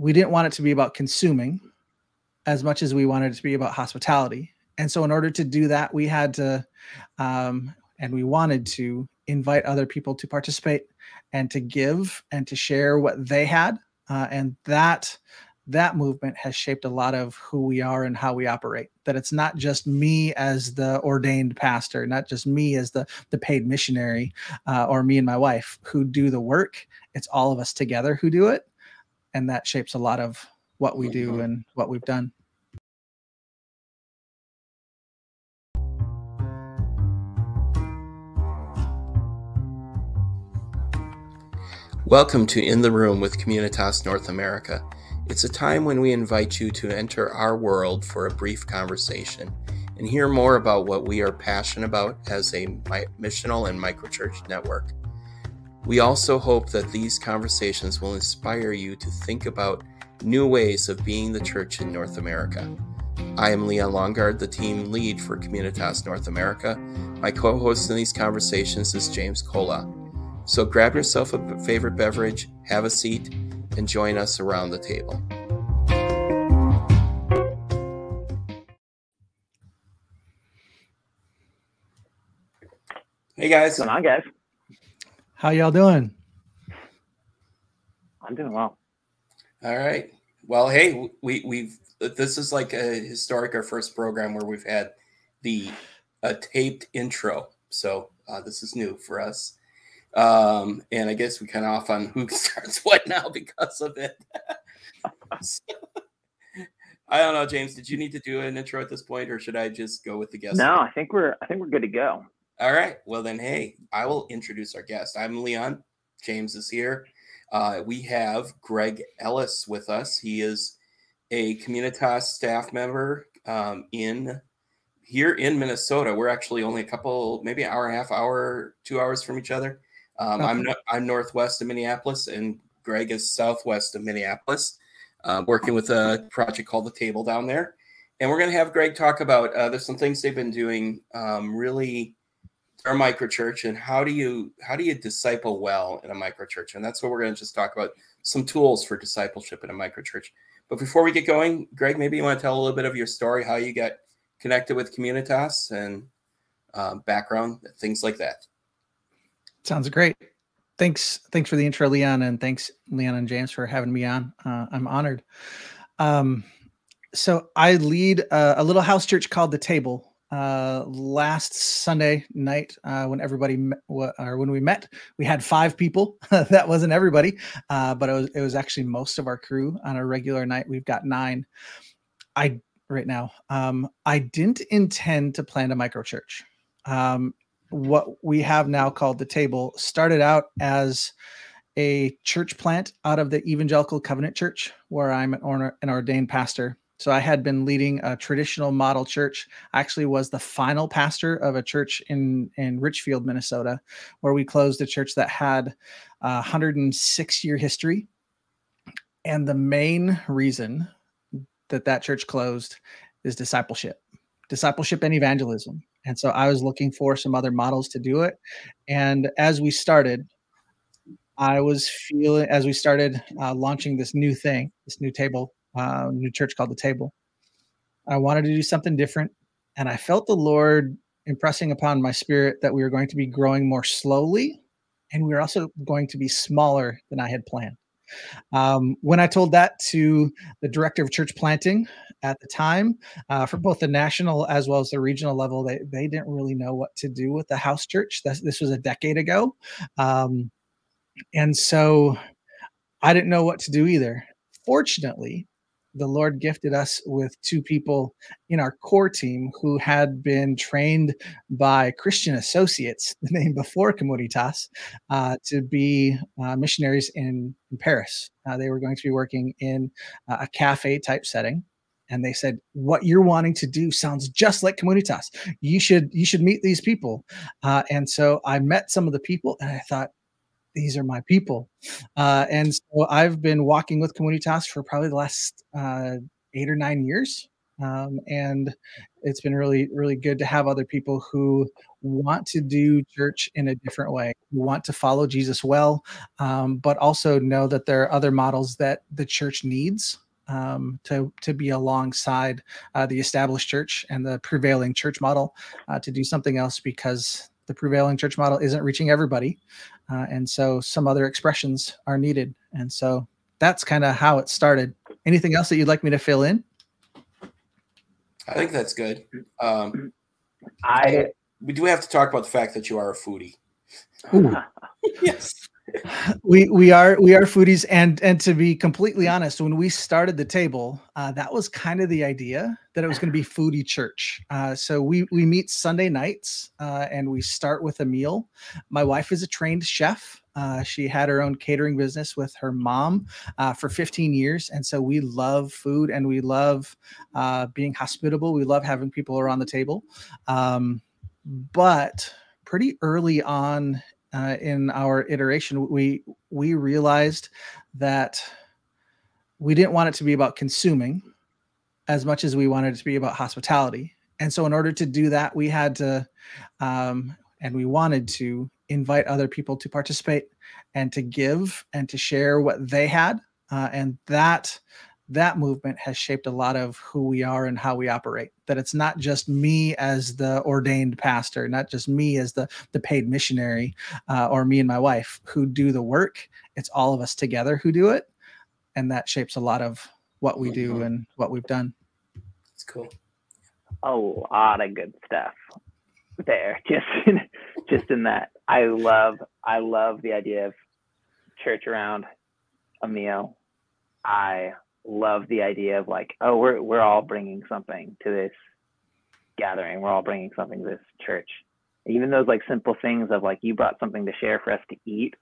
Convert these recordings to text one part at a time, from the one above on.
we didn't want it to be about consuming as much as we wanted it to be about hospitality. And so, in order to do that, we had to, um, and we wanted to invite other people to participate and to give and to share what they had. Uh, and that that movement has shaped a lot of who we are and how we operate that it's not just me as the ordained pastor not just me as the the paid missionary uh, or me and my wife who do the work it's all of us together who do it and that shapes a lot of what we do mm-hmm. and what we've done Welcome to In the Room with Communitas North America. It's a time when we invite you to enter our world for a brief conversation and hear more about what we are passionate about as a missional and microchurch network. We also hope that these conversations will inspire you to think about new ways of being the church in North America. I am Leon Longard, the team lead for Communitas North America. My co host in these conversations is James Kola. So grab yourself a favorite beverage, have a seat, and join us around the table. Hey guys. What's going on, guys? How y'all doing? I'm doing well. All right. Well, hey, we we've this is like a historic our first program where we've had the a taped intro. So uh, this is new for us. Um, and I guess we kind of off on who starts what now because of it. so, I don't know, James. Did you need to do an intro at this point, or should I just go with the guest? No, I think we're I think we're good to go. All right. Well then, hey, I will introduce our guest. I'm Leon. James is here. Uh, we have Greg Ellis with us. He is a Communitas staff member um, in here in Minnesota. We're actually only a couple, maybe an hour and a half, hour, two hours from each other. Um, okay. I'm no, I'm northwest of Minneapolis, and Greg is southwest of Minneapolis, uh, working with a project called the Table down there. And we're going to have Greg talk about uh, there's some things they've been doing um, really our microchurch and how do you how do you disciple well in a microchurch and that's what we're going to just talk about some tools for discipleship in a microchurch but before we get going greg maybe you want to tell a little bit of your story how you got connected with communitas and uh, background things like that Sounds great. Thanks. Thanks for the intro, Leon, and thanks, Leon and James, for having me on. Uh, I'm honored. Um, so I lead a, a, little house church called the Table. Uh, last Sunday night, uh, when everybody met, or when we met, we had five people. that wasn't everybody, uh, but it was it was actually most of our crew. On a regular night, we've got nine. I right now. Um, I didn't intend to plant a micro church. Um, what we have now called the table started out as a church plant out of the Evangelical Covenant Church, where I'm an, an ordained pastor. So I had been leading a traditional model church. I actually was the final pastor of a church in in Richfield, Minnesota, where we closed a church that had a 106 year history. And the main reason that that church closed is discipleship, discipleship and evangelism. And so I was looking for some other models to do it. And as we started, I was feeling, as we started uh, launching this new thing, this new table, uh, new church called the Table, I wanted to do something different. And I felt the Lord impressing upon my spirit that we were going to be growing more slowly and we were also going to be smaller than I had planned. Um, when I told that to the director of church planting at the time, uh, for both the national as well as the regional level, they, they didn't really know what to do with the house church. This, this was a decade ago. Um, and so I didn't know what to do either. Fortunately, the Lord gifted us with two people in our core team who had been trained by Christian associates, the name before Communitas, uh, to be uh, missionaries in, in Paris. Uh, they were going to be working in uh, a cafe type setting. And they said, "What you're wanting to do sounds just like Communitas. You should you should meet these people." Uh, and so I met some of the people, and I thought, these are my people. Uh, and so I've been walking with Communitas for probably the last uh, eight or nine years. Um, and it's been really, really good to have other people who want to do church in a different way, who want to follow Jesus well, um, but also know that there are other models that the church needs um, to to be alongside uh, the established church and the prevailing church model uh, to do something else because the prevailing church model isn't reaching everybody, uh, and so some other expressions are needed. And so that's kind of how it started. Anything else that you'd like me to fill in? I think that's good. Um, I we do have to talk about the fact that you are a foodie. yes we we are we are foodies. And and to be completely honest when we started the table uh, that was kind of the idea that it was going to be foodie church. Uh, so we we meet sunday nights uh, and we start with a meal. My wife is a trained chef. Uh, she had her own catering business with her mom uh, for 15 years. And so we love food and we love uh, being hospitable. We love having people around the table. Um, but pretty early on uh, in our iteration, we we realized that we didn't want it to be about consuming as much as we wanted it to be about hospitality. And so, in order to do that, we had to, um, and we wanted to invite other people to participate and to give and to share what they had. Uh, and that that movement has shaped a lot of who we are and how we operate. That it's not just me as the ordained pastor not just me as the the paid missionary uh, or me and my wife who do the work. It's all of us together who do it. And that shapes a lot of what we do mm-hmm. and what we've done. It's cool. A lot of good stuff there. Just in, just in that. I love i love the idea of church around a meal i love the idea of like, oh, we're we're all bringing something to this gathering. We're all bringing something to this church. Even those like simple things of like you brought something to share for us to eat,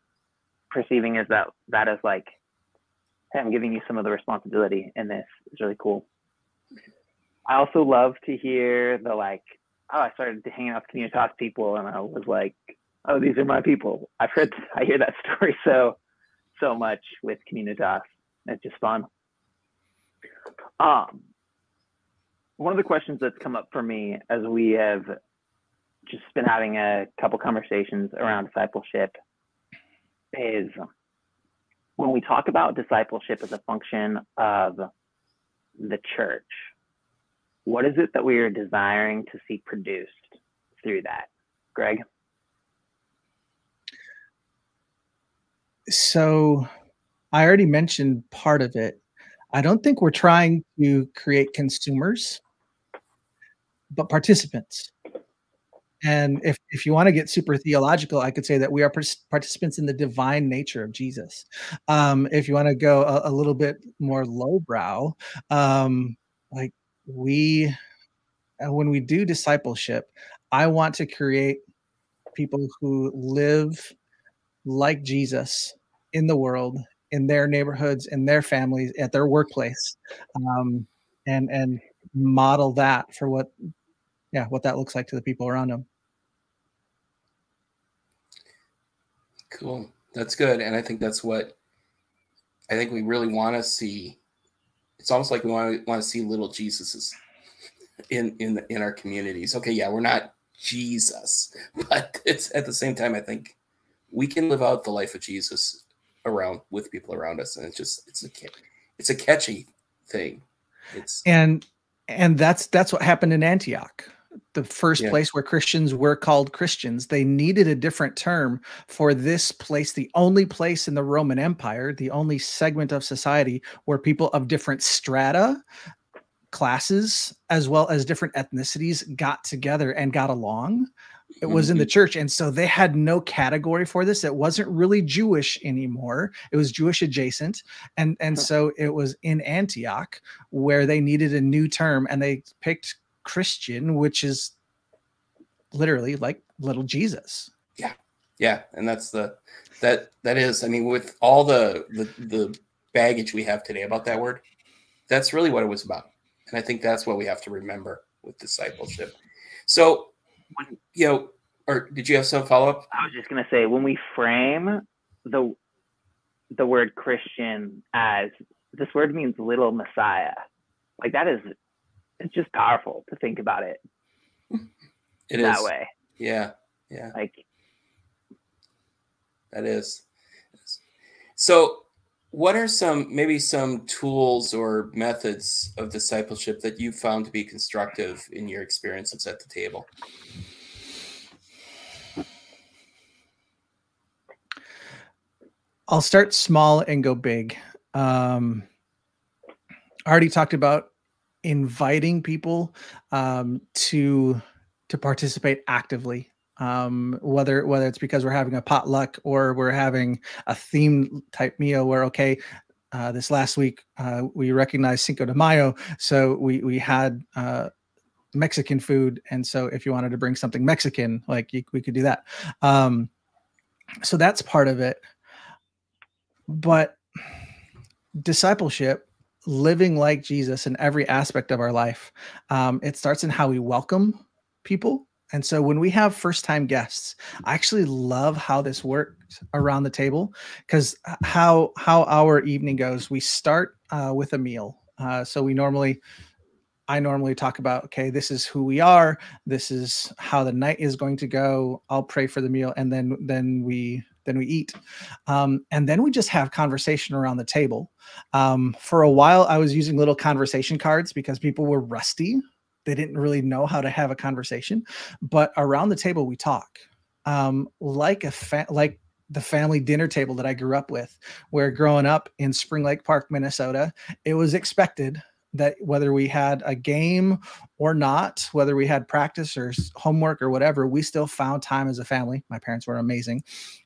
perceiving as that that is like, hey, I'm giving you some of the responsibility in this is really cool. I also love to hear the like, oh, I started to hang out with Communitas people and I was like, oh, these are my people. I've heard I hear that story so so much with Communitas. It's just fun. Um, one of the questions that's come up for me as we have just been having a couple conversations around discipleship is when we talk about discipleship as a function of the church, what is it that we are desiring to see produced through that? Greg? So I already mentioned part of it I don't think we're trying to create consumers, but participants. And if, if you want to get super theological, I could say that we are participants in the divine nature of Jesus. Um, if you want to go a, a, little bit more lowbrow, um, like we, uh, when we do discipleship, I want to create people who live like Jesus in the world in their neighborhoods, in their families, at their workplace, um, and and model that for what, yeah, what that looks like to the people around them. Cool, that's good, and I think that's what I think we really want to see. It's almost like we want to want to see little Jesuses in in in our communities. Okay, yeah, we're not Jesus, but it's at the same time I think we can live out the life of Jesus around with people around us, and it's just it's a it's a catchy thing. It's and and that's that's what happened in Antioch the first yeah. place where Christians were called Christians. They needed a different term for this place, the only place in the Roman Empire, the only segment of society where people of different strata, classes, as well as different ethnicities got together and got along it was in the mm-hmm. church and so they had no category for this. It wasn't really jewish anymore. It was jewish adjacent and and so it was in antioch where they needed a new term and they picked christian which is literally like little jesus. Yeah. Yeah and that's the that that is i mean with all the the, the baggage we have today about that word that's really what it was about and i think that's what we have to remember with discipleship. So when you know, or did you have some follow up? I was just gonna say when we frame the the word Christian as this word means little Messiah, like that is it's just powerful to think about it It that is. way. Yeah. Yeah. Like That is. So, what are some maybe some tools or methods of discipleship that you found to be constructive in your experiences at the table? I'll start small and go big. Um, I already talked about inviting people um, to to participate actively. Um, whether whether it's because we're having a potluck or we're having a theme type meal where okay, uh, this last week uh, we recognized Cinco de Mayo, so we we had uh, Mexican food, and so if you wanted to bring something Mexican, like you, we could do that. Um, so that's part of it. But discipleship living like jesus in every aspect of our life um, it starts in how we welcome people and so when we have first time guests i actually love how this works around the table because how how our evening goes we start uh, with a meal uh, so we normally I normally talk about, okay, this is who we are. This is how the night is going to go. I'll pray for the meal, and then then we then we eat, um, and then we just have conversation around the table. Um, for a while, I was using little conversation cards because people were rusty. They didn't really know how to have a conversation, but around the table we talk, um, like a fa- like the family dinner table that I grew up with, where growing up in Spring Lake Park, Minnesota, it was expected that whether we had a game or not, whether we had practice or homework or whatever, we still found time as a family. My parents were amazing,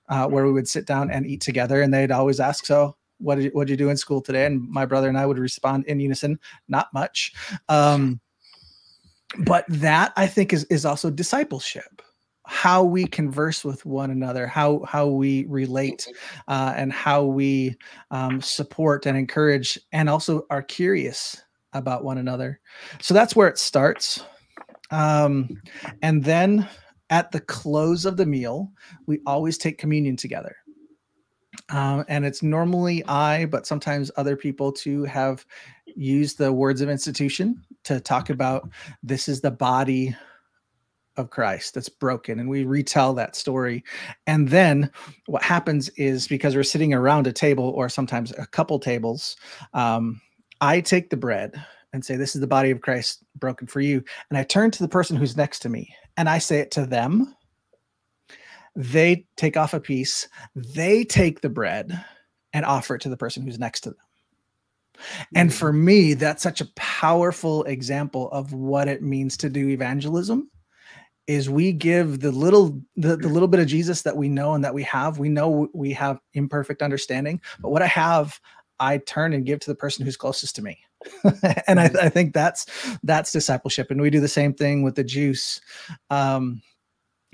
uh, where we would sit down and eat together, and they'd always ask, "So, what did you, what you do in school today?" And my brother and I would respond in unison, "Not much." Um, but that I think is is also discipleship how we converse with one another, how how we relate, uh, and how we um, support and encourage, and also are curious about one another. So that's where it starts. Um, and then at the close of the meal, we always take communion together. Um, and it's normally I, but sometimes other people too have used the words of institution to talk about this is the body of Christ that's broken, and we retell that story. And then what happens is because we're sitting around a table or sometimes a couple tables, um, I take the bread and say, This is the body of Christ broken for you. And I turn to the person who's next to me and I say it to them. They take off a piece, they take the bread and offer it to the person who's next to them. And for me, that's such a powerful example of what it means to do evangelism is we give the little the, the little bit of jesus that we know and that we have. We know we have imperfect understanding but what i have i turn and give to the person who's closest to me. And I, I think that's that's discipleship. And we do the same thing with the juice. Um,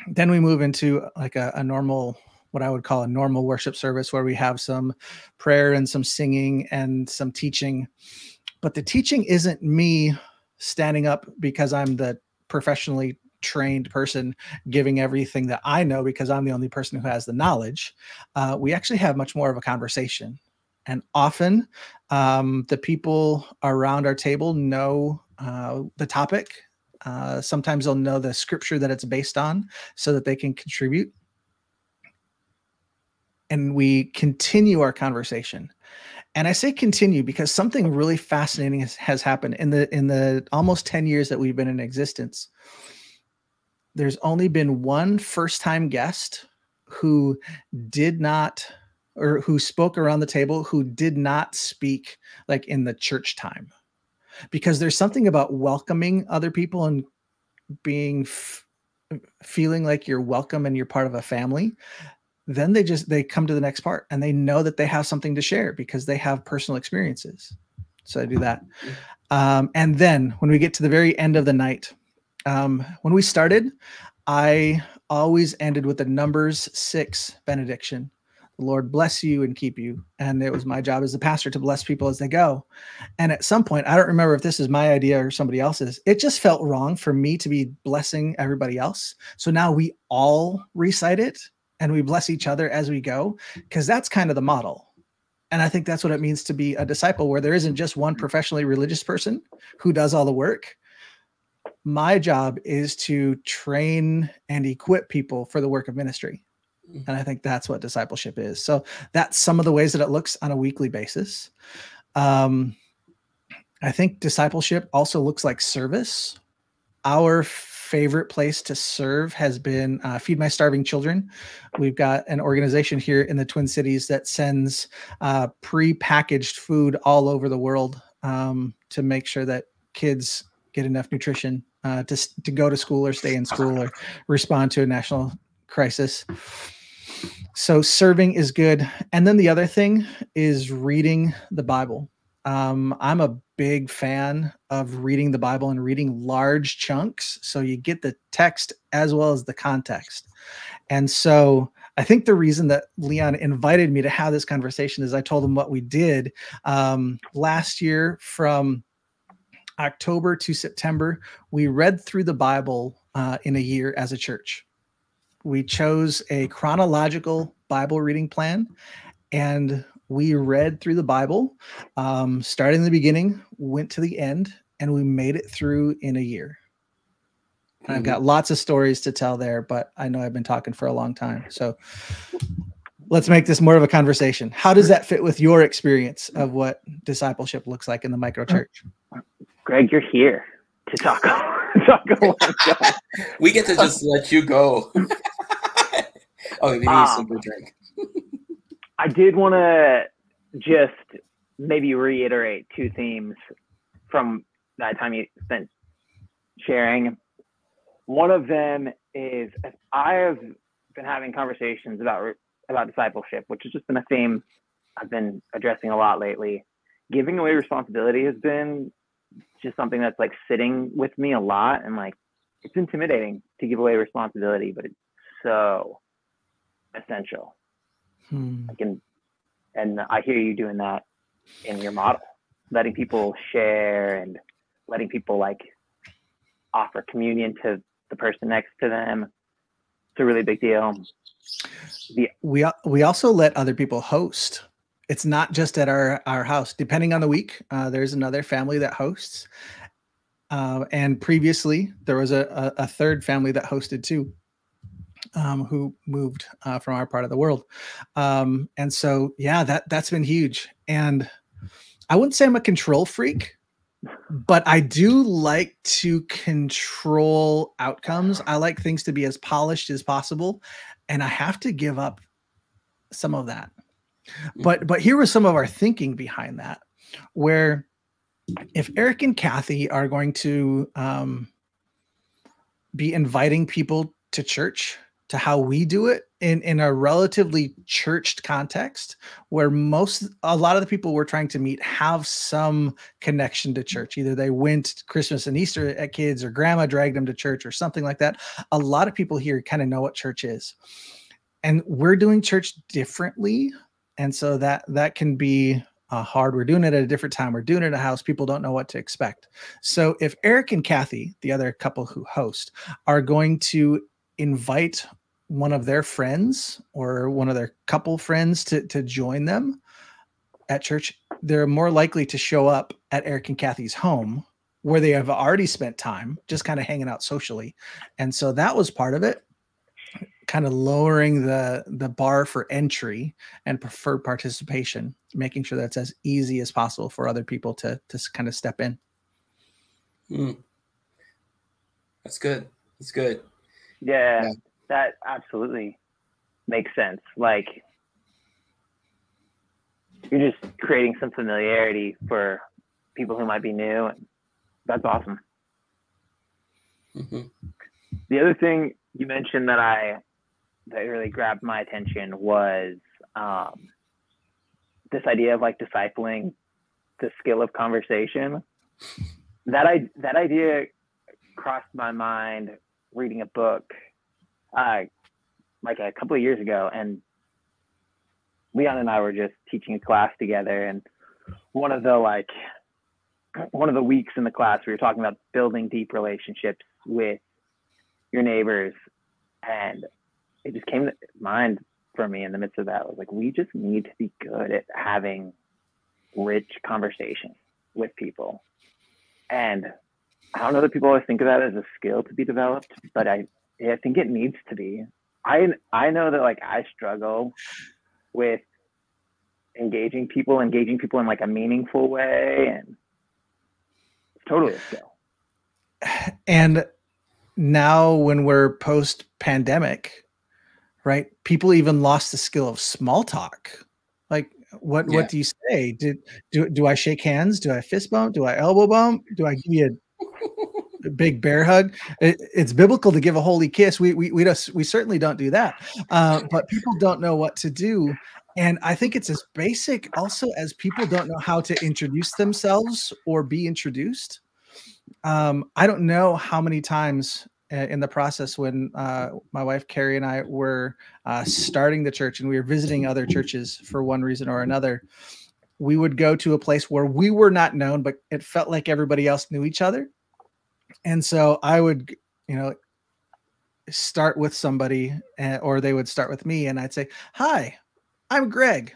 then we move into like a, a normal what i would call a normal worship service where we have some prayer and some singing and some teaching but the teaching isn't me standing up because i'm the professionally trained person giving everything that I know because I'm the only person who has the knowledge, uh, we actually have much more of a conversation. And often um, the people around our table know uh, the topic. Uh, sometimes they'll know the scripture that it's based on so that they can contribute. And we continue our conversation. And I say continue because something really fascinating has, has happened in the in the almost 10 years that we've been in existence there's only been one first time guest who did not or who spoke around the table who did not speak like in the church time because there's something about welcoming other people and being f- feeling like you're welcome and you're part of a family. Then they just they come to the next part and they know that they have something to share because they have personal experiences. So i do that. Um, and then when we get to the very end of the night um, when we started, I always ended with the numbers six benediction. The Lord bless you and keep you. And it was my job as the pastor to bless people as they go. And at some point, I don't remember if this is my idea or somebody else's, it just felt wrong for me to be blessing everybody else. So now we all recite it and we bless each other as we go, because that's kind of the model. And I think that's what it means to be a disciple, where there isn't just one professionally religious person who does all the work, My job is to train and equip people for the work of ministry. And I think that's what discipleship is. So that's some of the ways that it looks on a weekly basis. Um, I think discipleship also looks like service. Our favorite place to serve has been uh, Feed My Starving Children. We've got an organization here in the Twin Cities that sends uh, pre-packaged food all over the world um, to make sure that kids get enough nutrition uh, to to go to school or stay in school or respond to a national crisis. So serving is good, and then the other thing is reading the Bible. Um, I'm a big fan of reading the Bible and reading large chunks so you get the text as well as the context. And so I think the reason that Leon invited me to have this conversation is I told him what we did um, last year from October to September. We read through the Bible uh, in a year as a church. We chose a chronological Bible reading plan and we read through the Bible, um, starting in the beginning, went to the end, and we made it through in a year. And I've got lots of stories to tell there, but I know I've been talking for a long time. So let's make this more of a conversation. How does that fit with your experience of what discipleship looks like in the micro church? Greg, you're here to Taco. about we get to just let you go. oh, maybe Um, some good drink. I did want to just maybe reiterate two themes from that time you spent sharing. One of them is I have been having conversations about about discipleship, which has just been a theme I've been addressing a lot lately. Giving away responsibility has been just something that's like sitting with me a lot, and like it's intimidating to give away responsibility, but it's so essential. Hmm. I can, and I hear you doing that in your model, letting people share and letting people like offer communion to the person next to them. It's a really big deal. we we also let other people host it's not just at our our house depending on the week uh, there's another family that hosts uh, and previously there was a, a, a third family that hosted too um, who moved uh, from our part of the world. Um, and so yeah that that's been huge. And i wouldn't say i'm a control freak but i do like to control outcomes. I like things to be as polished as possible and i have to give up some of that but but here was some of our thinking behind that where if eric and kathy are going to um, be inviting people to church to how we do it in in a relatively churched context where most a lot of the people we're trying to meet have some connection to church. Either they went christmas and easter at kids or grandma dragged them to church or something like that. A lot of people here kind of know what church is. And we're doing church differently and so that that can be uh, hard. We're doing it at a different time. We're doing it at a house. People don't know what to expect. So if eric and kathy the other couple who host are going to invite one of their friends or one of their couple friends to, to join them at church they're more likely to show up at eric and kathy's home where they have already spent time just kind of hanging out socially. And so that was part of it kind of lowering the the bar for entry and preferred participation making sure that's as easy as possible for other people to to kind of step in Hmm. That's good. That's good. Yeah, Yeah. that absolutely makes sense. Like you're just creating some familiarity for people who might be new. And that's awesome. hmm The other thing you mentioned that I that really grabbed my attention was um, this idea of like discipling the skill of conversation. That I that idea crossed my mind reading a book uh, like a couple of years ago, and Leon and I were just teaching a class together, and one of the like one of the weeks in the class we were talking about building deep relationships with your neighbors and it just came to mind for me in the midst of that. Was like, we just need to be good at having rich conversation with people. And I don't know that people always think of that as a skill to be developed, but I I think it needs to be. I I know that like I struggle with engaging people, engaging people in like a meaningful way, and it's totally a skill. And now, when we're post pandemic, right? People even lost the skill of small talk. Like, what Yeah. what do you say? Did do do I shake hands? Do I fist bump? Do I elbow bump? Do I give you a, big bear hug? It, it's biblical to give a holy kiss. We we we don't we certainly don't do that. Uh, but people don't know what to do. And I think it's as basic also as people don't know how to introduce themselves or be introduced. Um, I don't know how many times in the process when uh, my wife Carrie and I were uh, starting the church and we were visiting other churches for one reason or another, we would go to a place where we were not known, but it felt like everybody else knew each other. And so I would, you know, start with somebody uh, or they would start with me and I'd say, Hi, I'm Greg.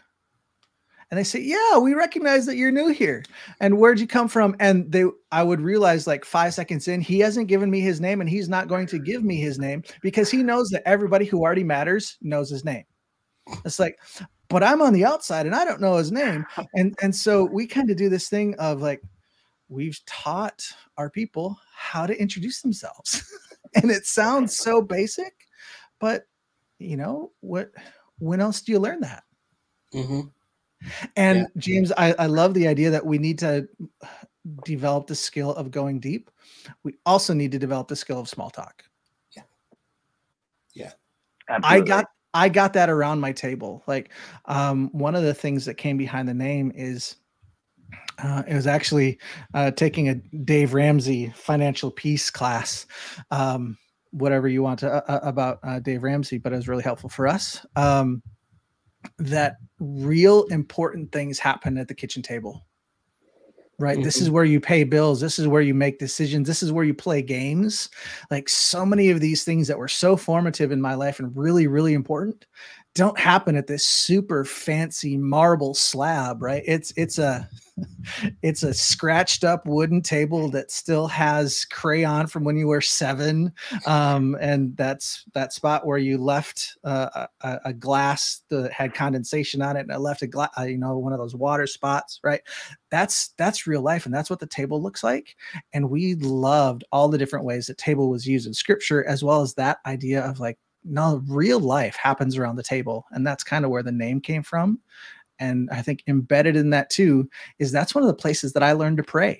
And they say, Yeah, we recognize that you're new here. And where'd you come from? And they I would realize like five seconds in, he hasn't given me his name and he's not going to give me his name because he knows that everybody who already matters knows his name. It's like, but I'm on the outside and I don't know his name. And and so we kind of do this thing of like, we've taught our people how to introduce themselves. and it sounds so basic, but you know, what when else do you learn that? hmm And Yeah. James, I, I love the idea that we need to develop the skill of going deep. We also need to develop the skill of small talk. Yeah, Absolutely. I got I got that around my table. Like um, one of the things that came behind the name is uh, it was actually uh, taking a Dave Ramsey financial peace class. Um, whatever you want to uh, uh, about uh, Dave Ramsey, but it was really helpful for us. Um, that real important things happen at the kitchen table. Right. This is mm-hmm. where you pay bills. This is where you make decisions. This is where you play games. Like so many of these things that were so formative in my life and really, really important don't happen at this super fancy marble slab, right? It's it's a it's a scratched up wooden table that still has crayon from when you were seven um, and that's that spot where you left uh, a, a glass that had condensation on it and I left a glass uh, you know one of those water spots right that's that's real life and that's what the table looks like and we loved all the different ways that table was used in scripture as well as that idea of like no real life happens around the table and that's kind of where the name came from and i think embedded in that too is that's one of the places that i learned to pray.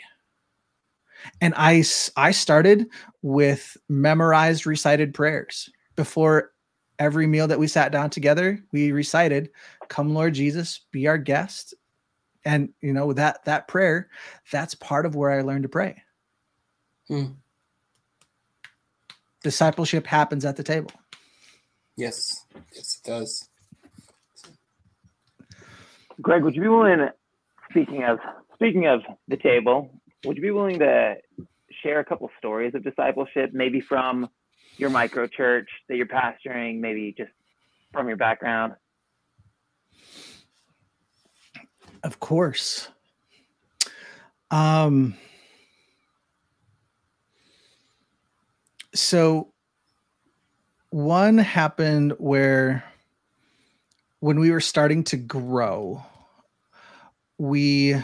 And i i started with memorized recited prayers. Before every meal that we sat down together we recited come lord jesus be our guest and you know that that prayer that's part of where i learned to pray. Hmm. discipleship happens at the table Yes, yes, it does. Greg, would you be willing? Speaking of speaking of the table, would you be willing to share a couple stories of discipleship, maybe from your micro church that you're pastoring, maybe just from your background? Of course. Um so one happened where when we were starting to grow, we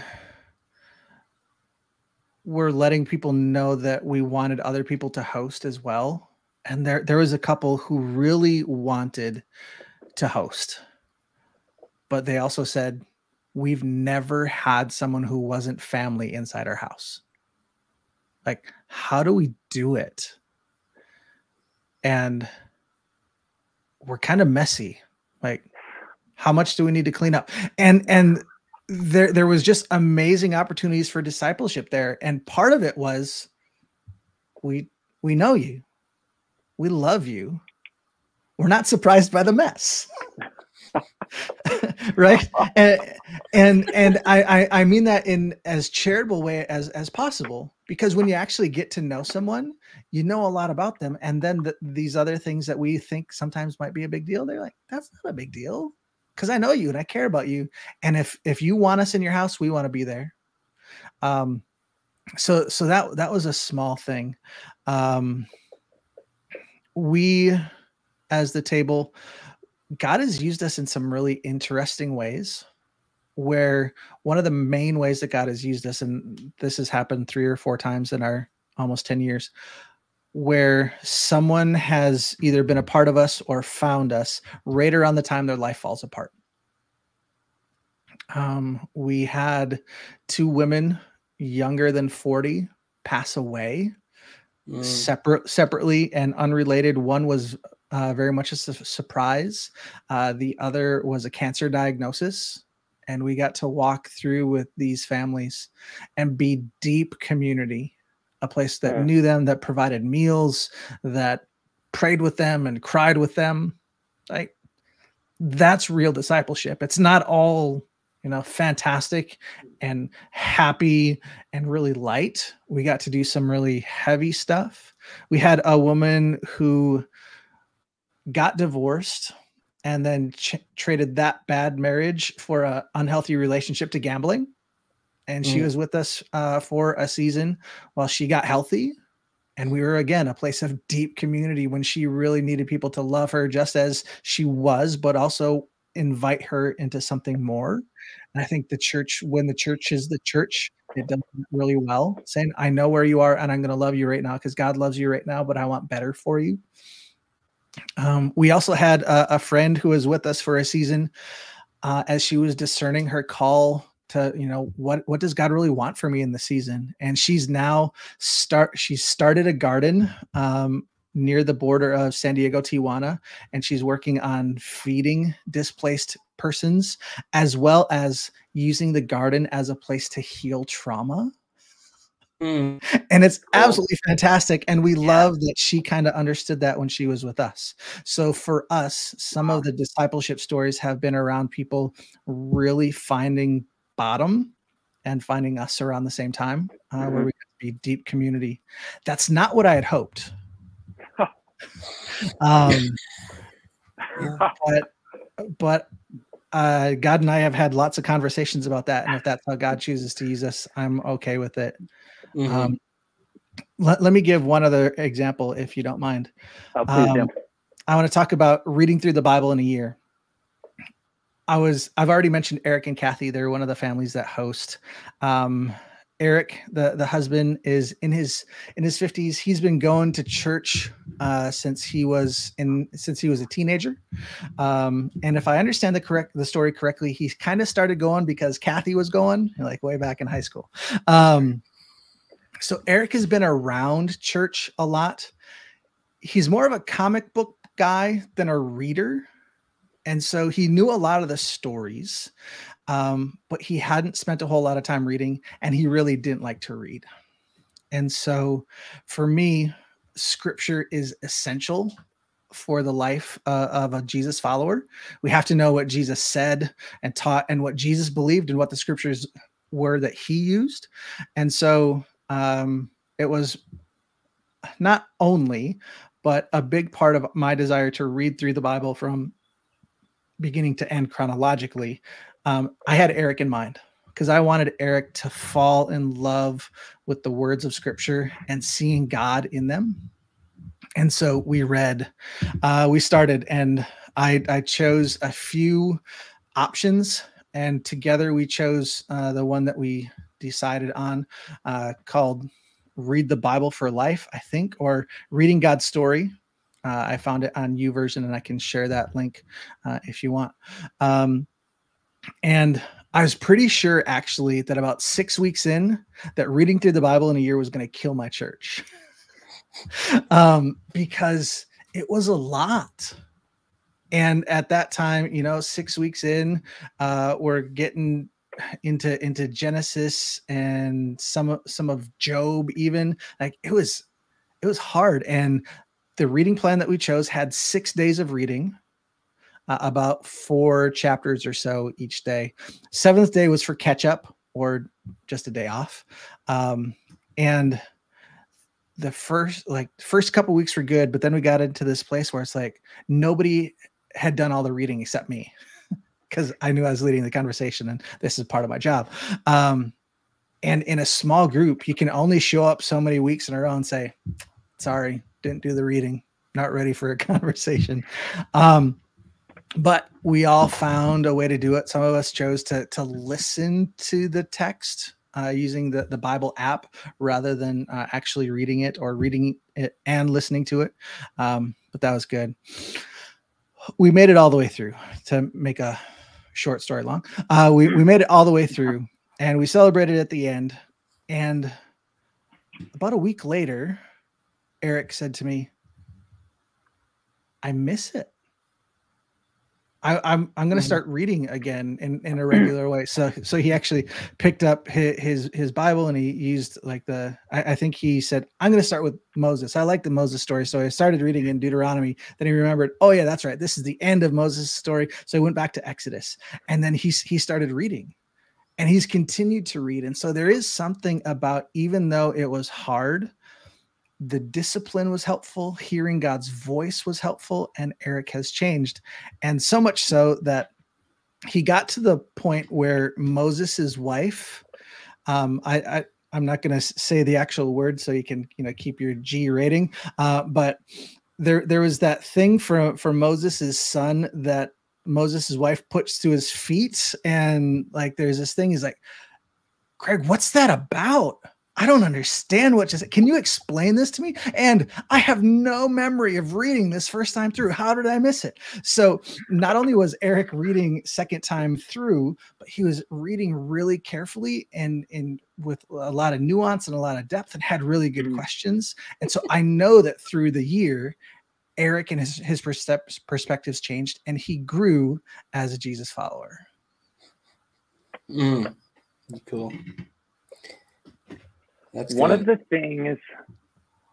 were letting people know that we wanted other people to host as well. And there there was a couple who really wanted to host. But they also said we've never had someone who wasn't family inside our house. Like, how do we do it? And we're kind of messy. Like, how much do we need to clean up? And and there there was just amazing opportunities for discipleship there. And part of it was we we know you. We love you. We're not surprised by the mess. right? And and and I, I i mean that in as charitable way as as possible because when you actually get to know someone you know a lot about them and then the, these other things that we think sometimes might be a big deal they're like that's not a big deal. Because i know you and i care about you and if if you want us in your house we want to be there. Um so so that that was a small thing. Um we as the table god has used us in some really interesting ways where one of the main ways that god has used us and this has happened three or four times in our almost 10 years where someone has either been a part of us or found us right around the time their life falls apart um, we had two women younger than 40 pass away mm. separate separately and unrelated one was uh, very much a su- surprise uh, the other was a cancer diagnosis and we got to walk through with these families and be deep community a place that yeah. knew them that provided meals that prayed with them and cried with them like that's real discipleship it's not all you know, fantastic and happy and really light. We got to do some really heavy stuff. We had a woman who got divorced and then ch- traded that bad marriage for an unhealthy relationship to gambling. And she mm. was with us uh, for a season while she got healthy. And we were again a place of deep community when she really needed people to love her just as she was, but also invite her into something more. And I think the church, when the church is the church, it does really well, saying, I know where you are and I'm going to love you right now because God loves you right now, but I want better for you. Um, we also had a, a, friend who was with us for a season uh, as she was discerning her call to you know what what does god really want for me in the season and she's now start she's started a garden um, near the border of San Diego, Tijuana, and she's working on feeding displaced persons as well as using the garden as a place to heal trauma. Mm. And it's absolutely fantastic. And we yeah. love that she kind of understood that when she was with us. So for us, some wow. of the discipleship stories have been around people really finding bottom and finding us around the same time, uh, mm-hmm. where we be deep community. That's not what I had hoped um, but but uh, God and I have had lots of conversations about that, and if that's how God chooses to use us, I'm okay with it. Mm-hmm. Um, let, let me give one other example, if you don't mind. Oh, um, I want to talk about reading through the Bible in a year. I was I've already mentioned Eric and Kathy. They're one of the families that host. Um, Eric, the the husband, is in his in his fifties. He's been going to church uh, since he was in since he was a teenager. Um, and if I understand the correct the story correctly, he kind of started going because Kathy was going, like way back in high school. Um, so Eric has been around church a lot. He's more of a comic book guy than a reader and so he knew a lot of the stories um, but he hadn't spent a whole lot of time reading and he really didn't like to read. And so for me scripture is essential for the life uh, of a jesus follower. We have to know what jesus said and taught and what jesus believed and what the scriptures were that he used. And so um, it was not only but a big part of my desire to read through the bible from beginning to end chronologically, um, I had Eric in mind because I wanted Eric to fall in love with the words of Scripture and seeing God in them. And so we read, uh, we started, and I, I chose a few options, and together we chose uh, the one that we decided on uh, called Read the Bible for Life, I think, or Reading God's Story uh, I found it on YouVersion, and I can share that link uh, if you want. Um, and I was pretty sure actually that about six weeks in, that reading through the Bible in a year was going to kill my church, um, because it was a lot. And at that time, you know, six weeks in, uh, we're getting into into Genesis and some some of Job even like it was it was hard and the reading plan that we chose had six days of reading, uh, about four chapters or so each day. Seventh day was for catch up or just a day off. Um, and the first like first couple weeks were good, but then we got into this place where it's like nobody had done all the reading except me because I knew I was leading the conversation and this is part of my job. Um, And in a small group, you can only show up so many weeks in a row and say, sorry, didn't do the reading, not ready for a conversation. Um, but we all found a way to do it. Some of us chose to to listen to the text uh, using the the Bible app rather than uh, actually reading it or reading it and listening to it. Um, but that was good. We made it all the way through. To make a short story long, uh, we we made it all the way through, and we celebrated at the end. And about a week later, Eric said to me, "I miss it." I, am I'm, I'm gonna mm-hmm. start reading again in, in a regular way. So so he actually picked up his his, his Bible and he used like the I, I, think he said I'm gonna start with Moses. I like the Moses story, so I started reading in Deuteronomy. Then he remembered, oh yeah, that's right. This is the end of Moses' story. So he went back to Exodus, and then he he started reading, and he's continued to read. And so there is something about even though it was hard the discipline was helpful hearing god's voice was helpful and eric has changed. And so much so that he got to the point where moses's wife um, I, I i'm not going to say the actual word so you can you know keep your g rating uh, but there there was that thing for for moses's son that moses's wife puts to his feet and like there's this thing he's like greg what's that about I don't understand what just can you explain this to me? And I have no memory of reading this first time through. How did I miss it? So not only was Eric reading second time through, but he was reading really carefully and and with a lot of nuance and a lot of depth and had really good mm. questions. And so I know that through the year, Eric and his his perspectives changed and he grew as a Jesus follower. Mm. Cool. That's one good. of the things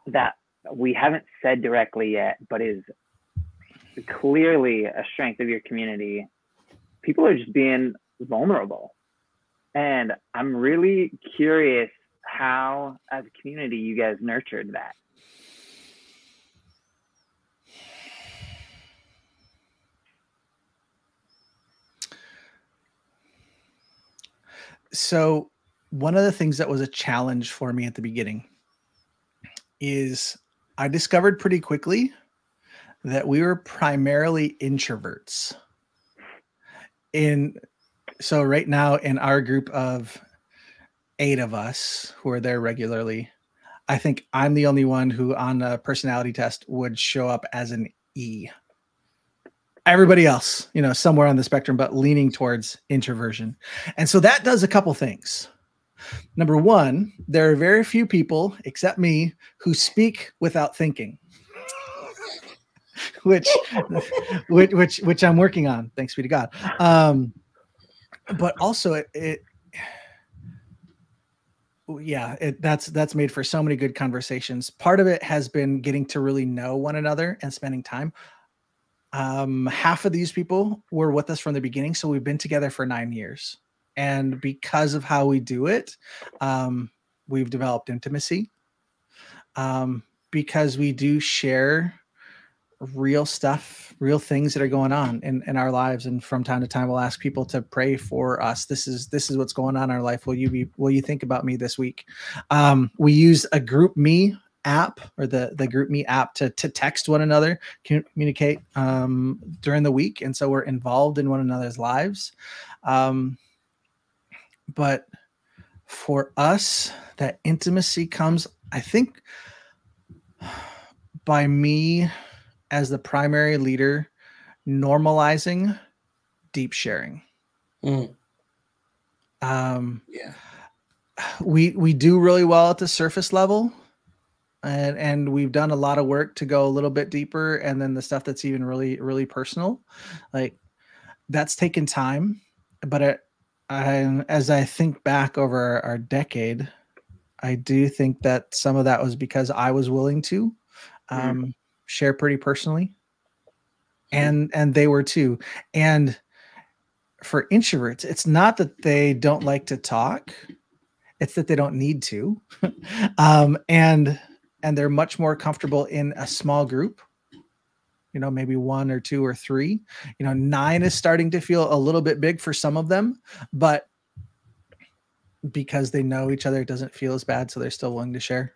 that we haven't said directly yet, but is clearly a strength of your community. People are just being vulnerable. And I'm really curious how, as a community, you guys nurtured that. So, one of the things that was a challenge for me at the beginning is I discovered pretty quickly that we were primarily introverts. In so right now in our group of eight of us who are there regularly, I think I'm the only one who on a personality test would show up as an E. Everybody else, you know, somewhere on the spectrum, but leaning towards introversion. And so that does a couple things Number one, there are very few people, except me, who speak without thinking. which, which, which, which I'm working on. Thanks be to God. Um, but also, it, it yeah it, that's that's made for so many good conversations part of it has been getting to really know one another and spending time um half of these people were with us from the beginning so we've been together for nine years and because of how we do it um, we've developed intimacy. Um, because we do share real stuff real things that are going on in, in our lives and from time to time we'll ask people to pray for us. This is this is what's going on in our life. Will you be will you think about me this week? Um, we use a GroupMe app or the the GroupMe app to to text one another communicate um, during the week and so we're involved in one another's lives. Um, but for us that intimacy comes i think by me as the primary leader normalizing deep sharing mm. um yeah we we do really well at the surface level and and we've done a lot of work to go a little bit deeper and then the stuff that's even really really personal like that's taken time but it, I, as I think back over our decade, I do think that some of that was because I was willing to mm-hmm. um, mm. share pretty personally, and and they were too. And for introverts, it's not that they don't like to talk; it's that they don't need to, um, and and they're much more comfortable in a small group you know, maybe one or two or three. You know, nine is starting to feel a little bit big for some of them, but because they know each other, it doesn't feel as bad, so they're still willing to share.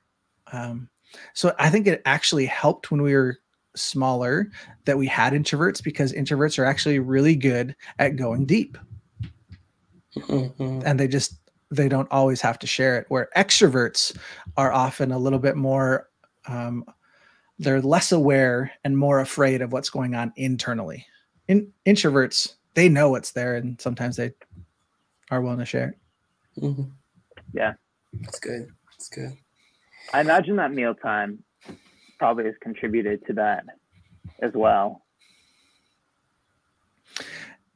Um, so I think it actually helped when we were smaller that we had introverts because introverts are actually really good at going deep Mhm. and they just they don't always have to share it where extroverts are often a little bit more um, they're less aware and more afraid of what's going on internally in introverts they know what's there and sometimes they are willing to share it. Mhm. Yeah. That's good. That's good. I imagine that mealtime probably has contributed to that as well.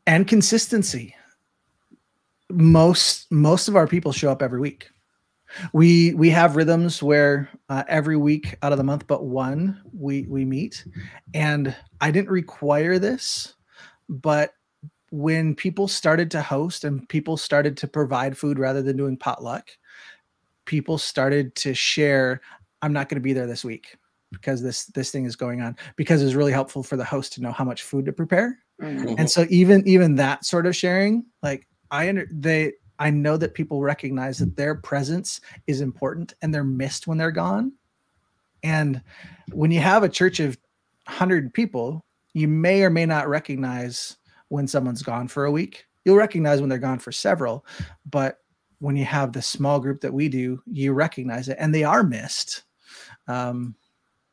and consistency most most of our people show up every week we we have rhythms where uh, every week out of the month but one we we meet and i didn't require this but when people started to host and people started to provide food rather than doing potluck people started to share i'm not going to be there this week because this this thing is going on because it's really helpful for the host to know how much food to prepare Mm. and so even even that sort of sharing like i under they i know that people recognize that their presence is important and they're missed when they're gone. And when you have a church of 100 people you may or may not recognize when someone's gone for a week. You'll recognize when they're gone for several but when you have the small group that we do you recognize it and they are missed. Um,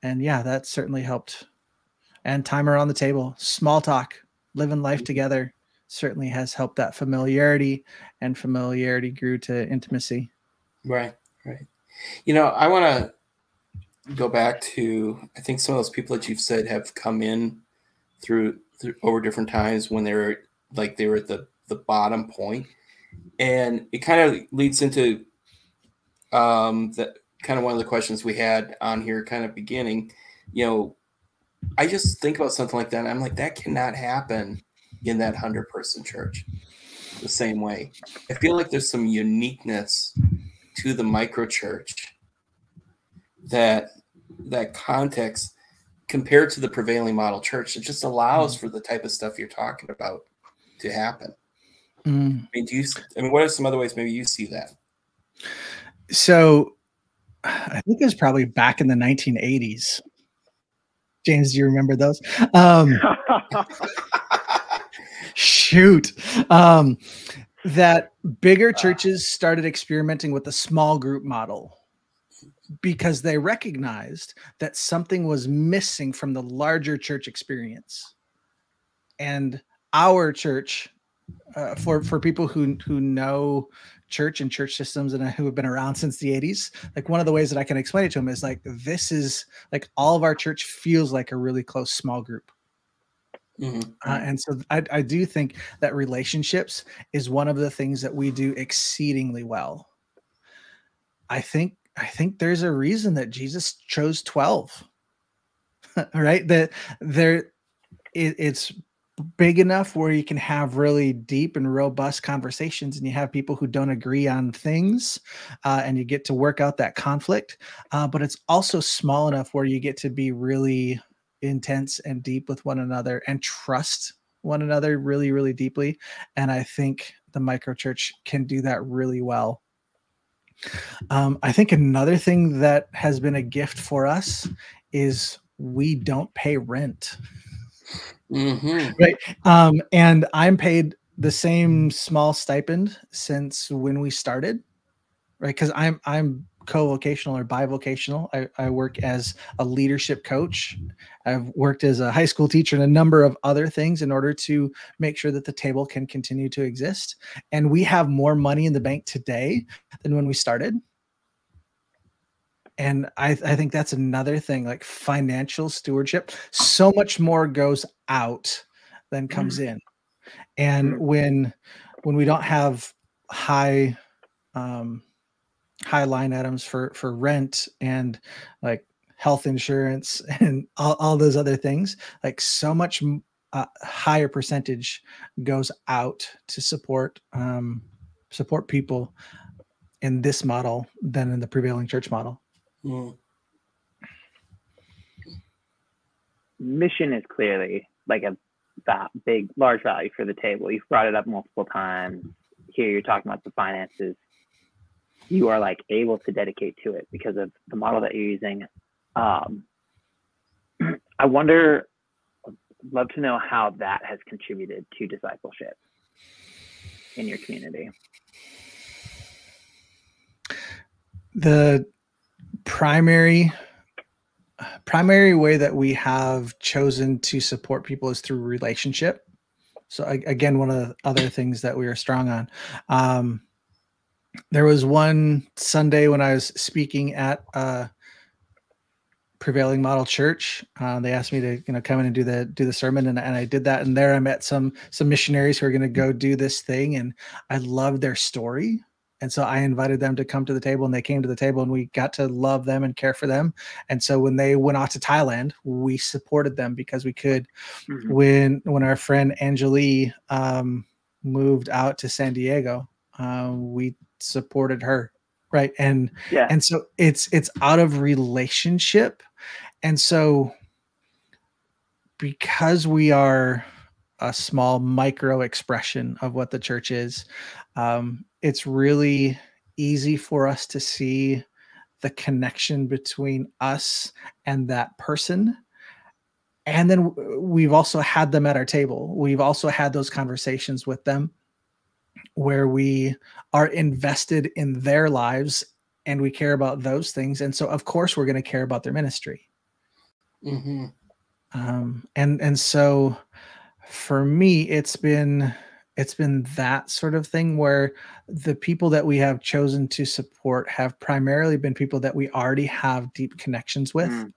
and yeah that certainly helped. And time around the table small talk living life together certainly has helped that familiarity and familiarity grew to intimacy Right, right. You know, I want to go back to I think some of those people that you've said have come in through, through over different times when they were like they were at the the bottom point, and it kind of leads into um that kind of one of the questions we had on here kind of beginning. You know, I just think about something like that. I'm like, that cannot happen in that hundred person church the same way. I feel like there's some uniqueness to the micro church that that context compared to the prevailing model church it just allows for the type of stuff you're talking about to happen. Mm. i mean do you i mean what are some other ways maybe you see that? So i think it was probably back in the 1980s james do you remember those? Um shoot. Um that bigger churches started experimenting with the small group model because they recognized that something was missing from the larger church experience. And our church uh, for for people who who know church and church systems and who have been around since the 80s like one of the ways that i can explain it to them is like this is like all of our church feels like a really close small group Mhm. uh, and so I, I do think that relationships is one of the things that we do exceedingly well i think i think there's a reason that jesus chose 12 right that there it, it's big enough where you can have really deep and robust conversations and you have people who don't agree on things uh, and you get to work out that conflict uh, but it's also small enough where you get to be really intense and deep with one another and trust one another really really deeply and i think the micro church can do that really well. Um, i think another thing that has been a gift for us is we don't pay rent. Mhm. um, and i'm paid the same small stipend since when we started right? Because i'm i'm co-vocational or bivocational. I, I work as a leadership coach. I've worked as a high school teacher and a number of other things in order to make sure that the table can continue to exist. And we have more money in the bank today than when we started. And I, I think that's another thing like financial stewardship. So much more goes out than comes in. And when when we don't have high um high line items for for rent and like health insurance and all, all those other things like so much uh, higher percentage goes out to support um support people in this model than in the prevailing church model Mhm. Mission is clearly like a that big, large value for the table. You've brought it up multiple times. Here you're talking about the finances. You are like able to dedicate to it because of the model that you're using. Um, I wonder, love to know how that has contributed to discipleship in your community. The primary primary way that we have chosen to support people is through relationship. So again, one of the other things that we are strong on. Um, there was one Sunday when I was speaking at uh, prevailing model church uh, they asked me to you know come in and do the do the sermon and, and i did that and there i met some some missionaries who are going to go do this thing and i loved their story and so i invited them to come to the table and they came to the table and we got to love them and care for them and so when they went off to thailand we supported them because we could mm-hmm. when when our friend angelie um, moved out to san diego uh, we supported her right? And yeah. and so it's it's out of relationship. And so because we are a small micro expression of what the church is um, it's really easy for us to see the connection between us and that person. And then we've also had them at our table. We've also had those conversations with them where we are invested in their lives and we care about those things and so of course we're going to care about their ministry mm-hmm. um, and and so for me it's been it's been that sort of thing where the people that we have chosen to support have primarily been people that we already have deep connections with mm.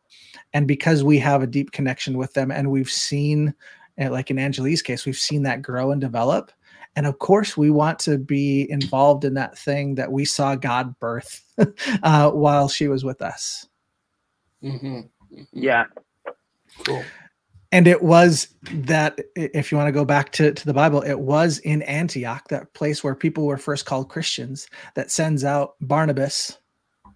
and because we have a deep connection with them and we've seen eh, like in angelie's case we've seen that grow and develop and of course we want to be involved in that thing that we saw god birth uh, while she was with us mm-hmm. Yeah cool and it was that if you want to go back to, to the bible it was in antioch that place where people were first called christians that sends out barnabas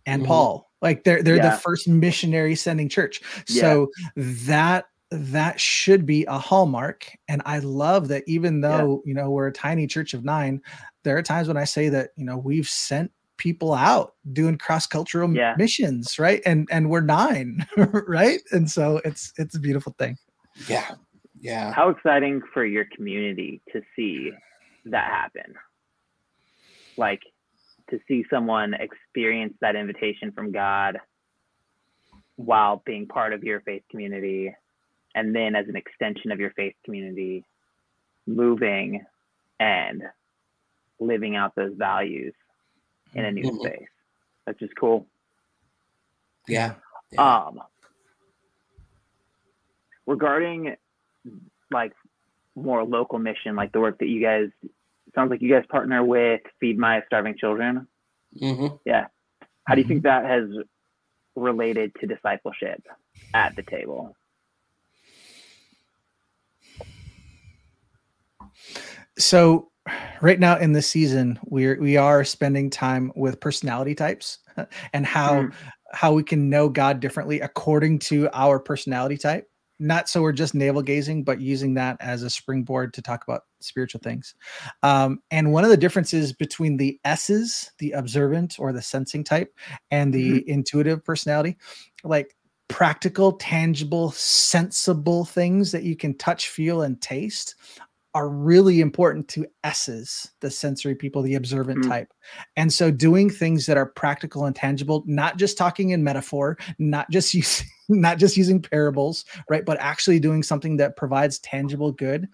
and mm-hmm. paul like they're they're yeah. the first missionary sending church yeah. so that that should be a hallmark and i love that even though yeah. you know we're a tiny church of nine there are times when i say that you know we've sent people out doing cross-cultural yeah. missions right? And and we're nine right? And so it's it's a beautiful thing. Yeah. Yeah. How exciting for your community to see that happen. Like to see someone experience that invitation from god while being part of your faith community and then as an extension of your faith community, moving and living out those values in a new mm-hmm. space. That's just cool. Yeah. yeah. Um regarding like more local mission, like the work that you guys sounds like you guys partner with Feed My Starving Children. Mm-hmm. Yeah. How do you think mm-hmm. that has related to discipleship at the table? So right now in this season, we're we are spending time with personality types and how mm. how we can know God differently according to our personality type. Not so we're just navel gazing, but using that as a springboard to talk about spiritual things. Um, and one of the differences between the S's, the observant or the sensing type, and the mm-hmm. intuitive personality, like practical, tangible, sensible things that you can touch, feel, and taste are really important to S's, the sensory people, the observant mm. type. And so doing things that are practical and tangible, not just talking in metaphor, not just using not just using parables, right? But actually doing something that provides tangible good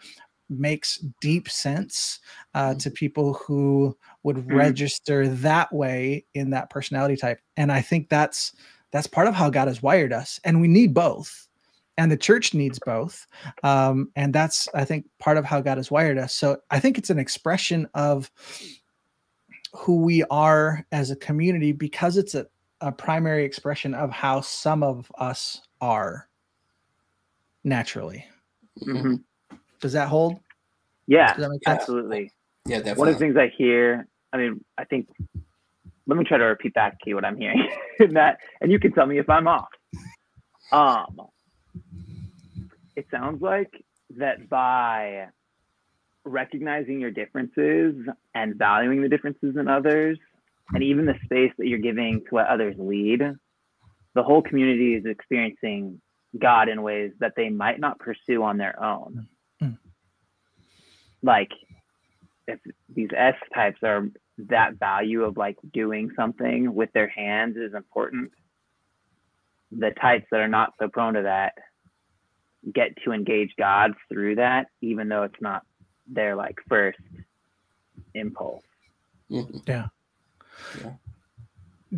makes deep sense uh, mm. to people who would mm. register that way in that personality type. And I think that's that's part of how God has wired us. And we need both and the church needs both um, and that's i think part of how god has wired us. So i think it's an expression of who we are as a community because it's a, a primary expression of how some of us are naturally. Mm-hmm. does that hold? Yeah that absolutely. Yeah definitely. one of the things i hear i mean i think let me try to repeat back to you what i'm hearing in that and you can tell me if i'm off. Um it sounds like that by recognizing your differences and valuing the differences in others and even the space that you're giving to let others lead, the whole community is experiencing God in ways that they might not pursue on their own. Mm. Like if these S types are that value of like doing something with their hands is important. The types that are not so prone to that get to engage God through that, even though it's not their like first impulse. Mhm. Yeah. Yeah.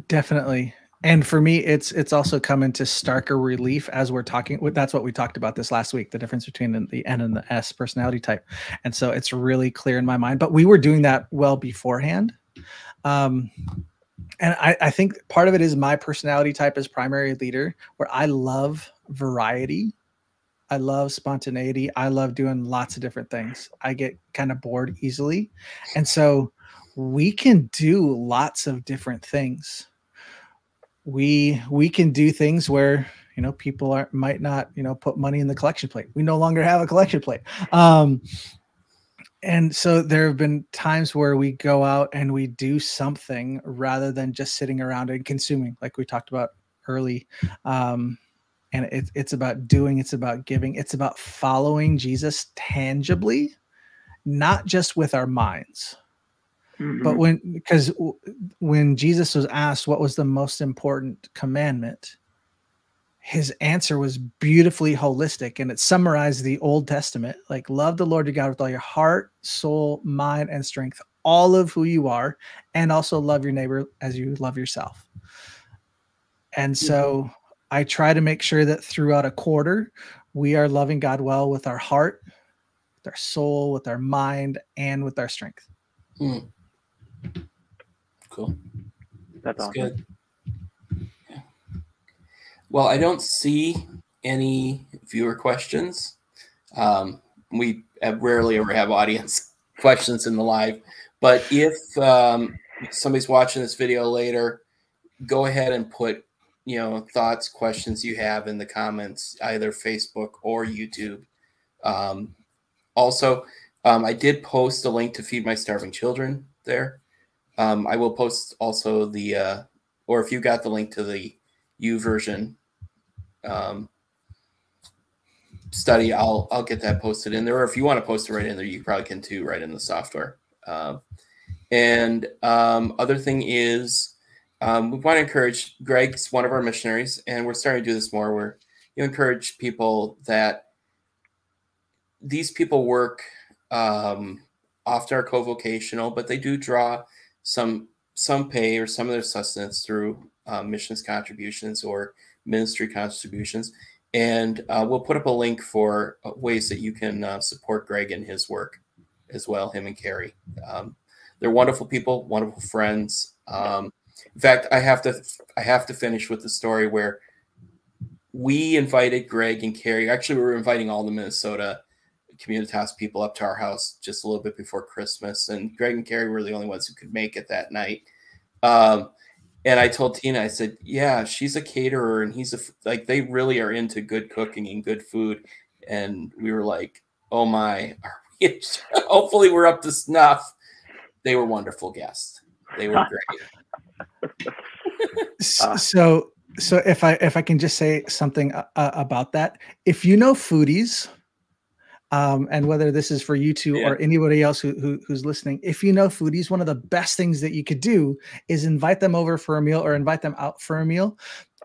Definitely. And for me, it's it's also come into starker relief as we're talking. That's what we talked about this last week: the difference between the- the N and the S personality type. And so it's really clear in my mind. But we were doing that well beforehand. Um, and I, I think part of it is my personality type as primary leader, where I love variety. I love spontaneity. I love doing lots of different things. I get kind of bored easily. And so we can do lots of different things we we can do things where you know people are might not you know put money in the collection plate we no longer have a collection plate um and so there have been times where we go out and we do something rather than just sitting around and consuming like we talked about early um and it, it's about doing it's about giving it's about following jesus tangibly not just with our minds. But Mhm. when because when jesus was asked what was the most important commandment his answer was beautifully holistic and it summarized the old testament like love the lord your god with all your heart soul mind and strength all of who you are and also love your neighbor as you love yourself. And so i try to make sure that throughout a quarter we are loving god well with our heart with our soul with our mind and with our strength Mm. Cool. That's That's awesome. good. Yeah. Well, I don't see any viewer questions. Um, we have rarely ever have audience questions in the live, but if um, somebody's watching this video later, go ahead and put you know thoughts, questions you have in the comments, either Facebook or YouTube. Um, also, um, I did post a link to feed my starving children there. Um, I will post also the, uh, or if you got the link to the YouVersion um, study, I'll I'll get that posted in there. Or if you want to post it right in there, you probably can too, right in the software. Um, and um, other thing is, um, we want to encourage. Greg's one of our missionaries, and we're starting to do this more. Where you encourage people that these people work um, often are co-vocational, but they do draw some some pay or some of their sustenance through uh, missions contributions or ministry contributions. And uh, we'll put up a link for uh, ways that you can uh, support Greg and his work as well, him and Carrie. Um, they're wonderful people, wonderful friends. Um, in fact, I have to I have to finish with the story where we invited Greg and Carrie. Actually, we were inviting all the Minnesota Communitas people up to our house just a little bit before Christmas, and Greg and Carrie were the only ones who could make it that night. Um, and I told Tina, I said, "Yeah, she's a caterer, and he's a like they really are into good cooking and good food." And we were like, "Oh my, are we, hopefully we're up to snuff." They were wonderful guests. They were great. S- Ah. so so if i if i can just say something uh, uh, about that if you know foodies um, and whether this is for you two Yeah. or anybody else who, who who's listening if you know foodies one of the best things that you could do is invite them over for a meal or invite them out for a meal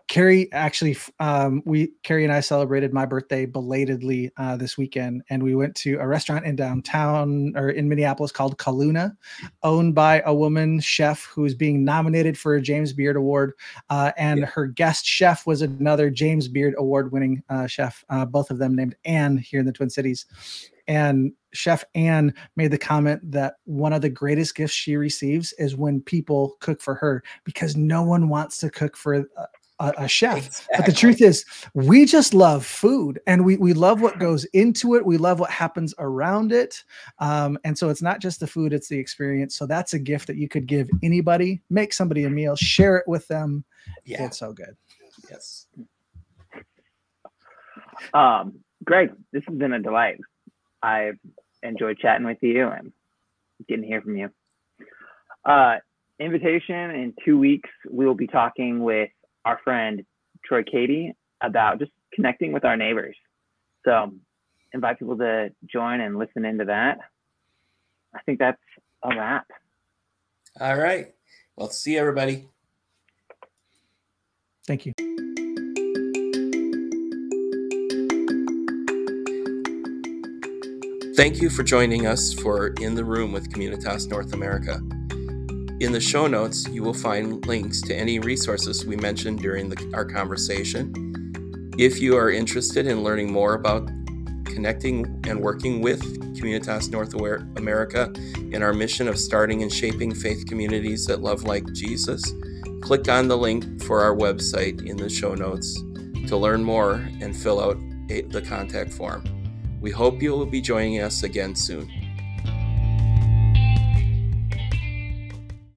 Carrie actually, um, we Carrie and I celebrated my birthday belatedly uh, this weekend, and we went to a restaurant in downtown or in Minneapolis called Khâluna, owned by a woman chef who is being nominated for a James Beard Award, uh, and Yeah. her guest chef was another James Beard Award-winning uh, chef. Uh, both of them named Ann here in the Twin Cities, and Chef Ann made the comment that one of the greatest gifts she receives is when people cook for her because no one wants to cook for a, a, chef. But the truth is, we just love food and we, we love what goes into it. We love what happens around it. Um, and so it's not just the food, it's the experience. So that's a gift that you could give anybody. Make somebody a meal, share it with them. yeah, It's so good. yes. Um, Greg, this has been a delight. I've enjoyed chatting with you and getting to hear from you. Uh, invitation in two weeks, we will be talking with our friend Troy Cady about just connecting with our neighbors. So invite people to join and listen into that. I think that's a wrap. All right. Well, see everybody. Thank you. Thank you for joining us for In the Room with Communitas North America. In the show notes, you will find links to any resources we mentioned during the, our conversation. If you are interested in learning more about connecting and working with Communitas North America in our mission of starting and shaping faith communities that love like Jesus, click on the link for our website in the show notes to learn more and fill out the contact form. We hope you will be joining us again soon.